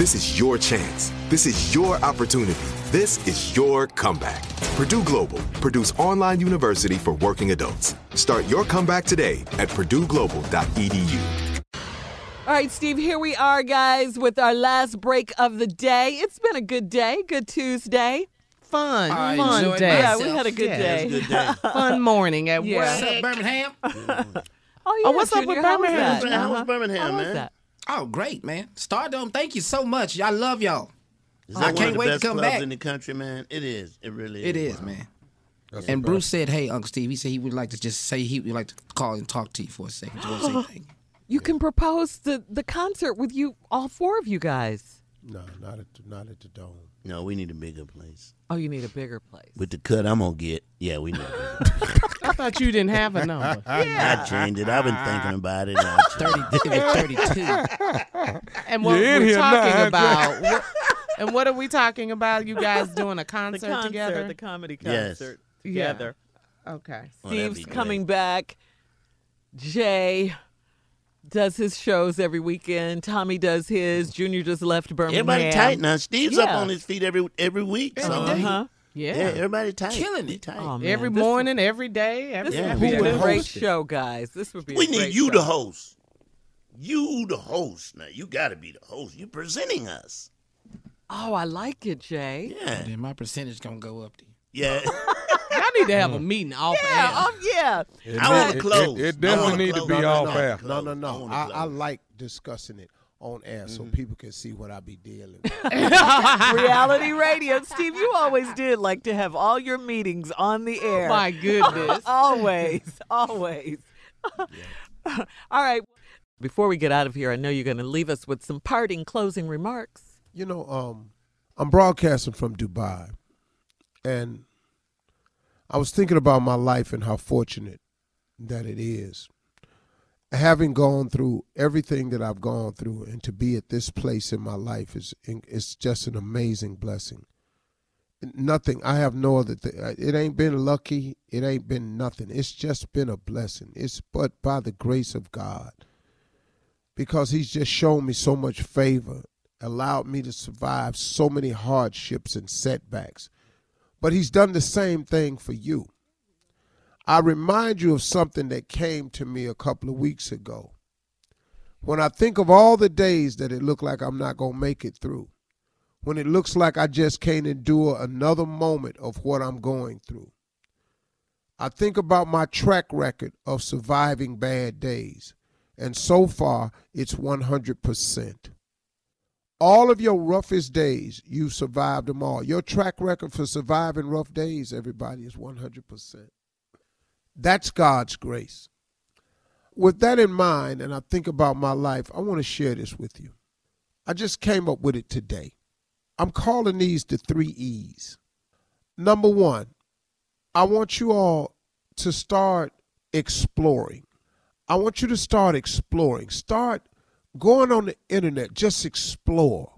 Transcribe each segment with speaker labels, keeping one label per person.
Speaker 1: This is your chance. This is your opportunity. This is your comeback. Purdue Global, Purdue's online university for working adults. Start your comeback today at purdueglobal.edu.
Speaker 2: All right, Steve, here we are, guys, with our last break of the day. It's been a good day, good Tuesday.
Speaker 3: Fun,
Speaker 4: I
Speaker 3: fun
Speaker 4: enjoyed
Speaker 3: day.
Speaker 2: Yeah, we had a good
Speaker 3: Yeah,
Speaker 2: day.
Speaker 4: It was a good day.
Speaker 3: Fun morning at
Speaker 2: Yeah.
Speaker 4: What's up, Birmingham?
Speaker 2: Oh, yeah,
Speaker 3: what's up with
Speaker 2: Junior, how was
Speaker 3: Birmingham?
Speaker 2: that?
Speaker 4: How was
Speaker 2: Uh-huh.
Speaker 4: Birmingham,
Speaker 2: How was
Speaker 4: man?
Speaker 2: that?
Speaker 4: Oh, great, man. StarDome, thank you so much. I love y'all.
Speaker 5: Is
Speaker 4: I
Speaker 5: one
Speaker 4: can't
Speaker 5: of the
Speaker 4: wait to
Speaker 5: best
Speaker 4: come
Speaker 5: clubs
Speaker 4: back.
Speaker 5: in the country, man? It is. It really is.
Speaker 4: It is, man. and Bruce said, "Hey, Uncle Steve," he said he would like to just say he would like to call and talk to you for a second. Just want to say thank you.
Speaker 2: You can propose the, the concert with you, all four of you guys.
Speaker 6: No, not at the, not at the dome.
Speaker 5: No, we need a bigger place.
Speaker 2: Oh, you need a bigger place.
Speaker 5: With the cut I'm gonna get, yeah, we need. A bigger
Speaker 3: I thought you didn't have a number.
Speaker 5: I changed it. I've been thinking about it. I changed
Speaker 4: Thirty, it thirty-two.
Speaker 3: And what
Speaker 6: You're
Speaker 3: we're talking
Speaker 6: now,
Speaker 3: about. what- and what are we talking about? You guys doing a
Speaker 2: the
Speaker 3: concert,
Speaker 2: concert,
Speaker 3: together?
Speaker 2: the comedy
Speaker 5: Yes.
Speaker 2: concert
Speaker 3: Yeah.
Speaker 2: together.
Speaker 3: okay.
Speaker 5: Oh,
Speaker 2: Steve's
Speaker 5: be
Speaker 2: coming back. Jay does his shows every weekend. Tommy does his. Junior just left Birmingham.
Speaker 5: Everybody tight now. Steve's up on his feet every every week. So
Speaker 2: Uh-huh.
Speaker 3: Yeah.
Speaker 5: yeah, everybody tight.
Speaker 4: Killing it.
Speaker 5: Tight.
Speaker 2: Oh,
Speaker 3: Every
Speaker 2: this-
Speaker 3: morning, every day. Every
Speaker 2: This
Speaker 5: Yeah,
Speaker 2: would be a great show, guys. This would be.
Speaker 5: we
Speaker 2: a
Speaker 5: need
Speaker 2: great
Speaker 5: you
Speaker 2: show.
Speaker 5: the host. You the host. Now you got to be the host. You're presenting us.
Speaker 2: Oh, I like it, Jay.
Speaker 5: Yeah,
Speaker 4: Then my percentage gonna go up. Then.
Speaker 5: yeah.
Speaker 3: I need to have a meeting off
Speaker 2: Yeah,
Speaker 3: air.
Speaker 2: oh yeah.
Speaker 5: I want
Speaker 6: It-
Speaker 5: to close.
Speaker 6: It,
Speaker 5: I
Speaker 6: definitely
Speaker 5: wanna
Speaker 6: need to be
Speaker 5: No, no,
Speaker 6: off
Speaker 5: no,
Speaker 6: air.
Speaker 5: close.
Speaker 6: No, no,
Speaker 5: I
Speaker 6: no. I, I like discussing it on air so
Speaker 5: Mm-hmm.
Speaker 6: people can see what I be dealing with.
Speaker 2: Reality radio. Steve, you always did like to have all your meetings on the air.
Speaker 3: My goodness.
Speaker 2: always, always. all right. Before we get out of here, I know you're going to leave us with some parting closing remarks.
Speaker 6: You know, um, I'm broadcasting from Dubai, and I was thinking about my life and how fortunate that it is. Having gone through everything that I've gone through, and to be at this place in my life is it's just an amazing blessing. Nothing. I have no other. Th- it ain't been lucky. It ain't been nothing. It's just been a blessing. It's but by the grace of God, because He's just shown me so much favor allowed me to survive so many hardships and setbacks. But he's done the same thing for you. I remind you of something that came to me a couple of weeks ago. When I think of all the days that it looked like I'm not going to make it through, when it looks like I just can't endure another moment of what I'm going through, I think about my track record of surviving bad days, and so far it's 100%. All of your roughest days, you've survived them all. Your track record for surviving rough days, everybody, is 100%. That's God's grace. With that in mind, and I think about my life, I want to share this with you. I just came up with it today. I'm calling these the three E's. Number one, I want you all to start exploring. I want you to start exploring. Start going on the internet, just explore.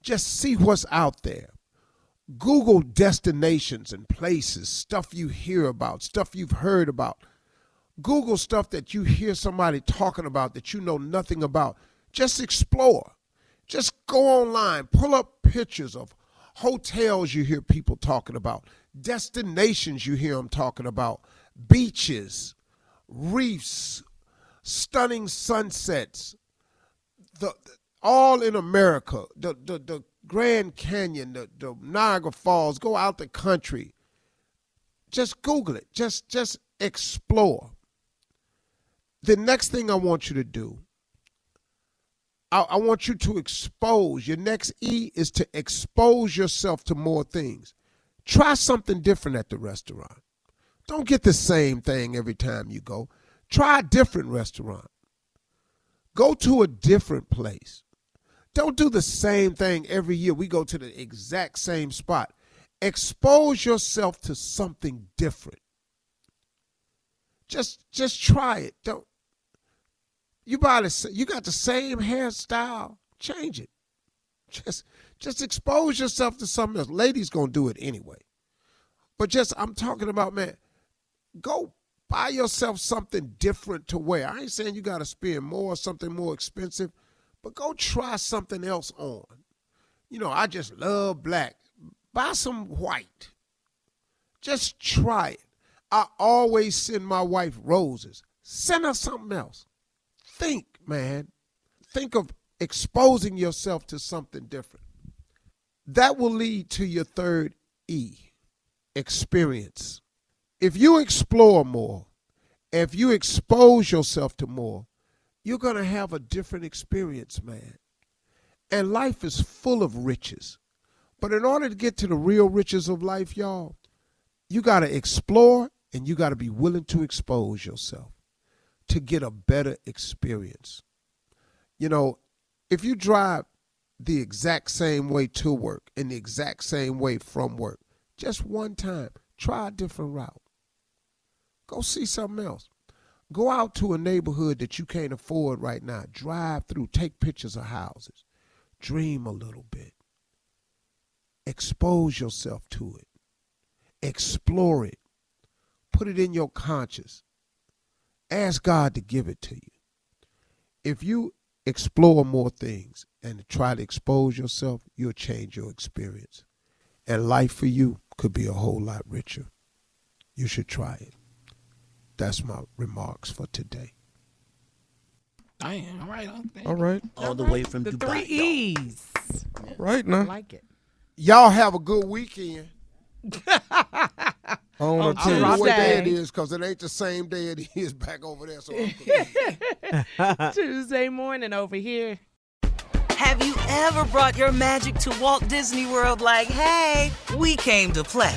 Speaker 6: Just see what's out there. Google destinations and places, stuff you hear about, stuff you've heard about. Google stuff that you hear somebody talking about that you know nothing about. Just explore. Just go online, pull up pictures of hotels you hear people talking about, destinations you hear them talking about, beaches, reefs, stunning sunsets, the, all in America, the, the, the Grand Canyon, the, the Niagara Falls, go out the country. Just Google it. Just just explore. The next thing I want you to do, I, I want you to expose. Your next E is to expose yourself to more things. Try something different at the restaurant. Don't get the same thing every time you go. Try a different restaurant. Go to a different place. Don't do the same thing every year. We go to the exact same spot. Expose yourself to something different. Just just try it. Don't you buy the you got the same hairstyle, change it. Just just expose yourself to something else. Ladies gonna do it anyway. But just I'm talking about man, go buy yourself something different to wear. I ain't saying you gotta spend more, or something more expensive, but go try something else on. You know, I just love black. Buy some white. Just try it. I always send my wife roses. Send her something else. Think, man. Think of exposing yourself to something different. That will lead to your third E experience. If you explore more, if you expose yourself to more, you're going to have a different experience, man. And life is full of riches. But in order to get to the real riches of life, y'all, you got to explore and you got to be willing to expose yourself to get a better experience. You know, if you drive the exact same way to work and the exact same way from work, just one time, try a different route. Go see something else. Go out to a neighborhood that you can't afford right now. Drive through, take pictures of houses. Dream a little bit. Expose yourself to it. Explore it. Put it in your conscience. Ask God to give it to you. If you explore more things and try to expose yourself, you'll change your experience. And life for you could be a whole lot richer. You should try it. That's my remarks for today.
Speaker 4: I am. All right.
Speaker 7: All right.
Speaker 5: All the way from
Speaker 3: the
Speaker 5: Dubai.
Speaker 3: three E's.
Speaker 7: Right now.
Speaker 3: I like it.
Speaker 6: Y'all have a good weekend.
Speaker 7: On
Speaker 6: I'm
Speaker 7: a
Speaker 6: telling you what day it is because it ain't the same day it is back over there. So I'm.
Speaker 3: Tuesday morning over here.
Speaker 8: Have you ever brought your magic to Walt Disney World like, hey, we came to play?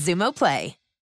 Speaker 9: Xumo Play.